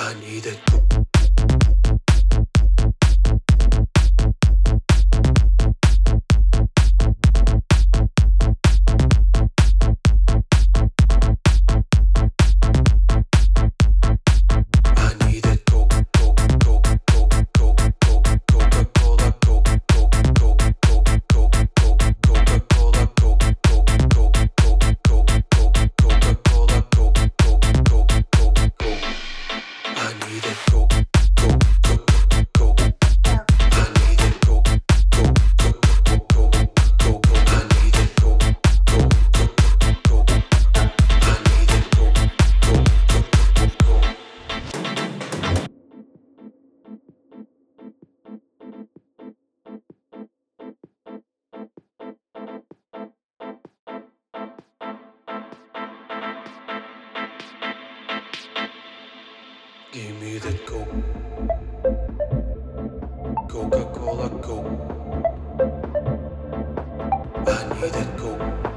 I need it. Give me that Coke. Coca Cola Coke. I need that Coke.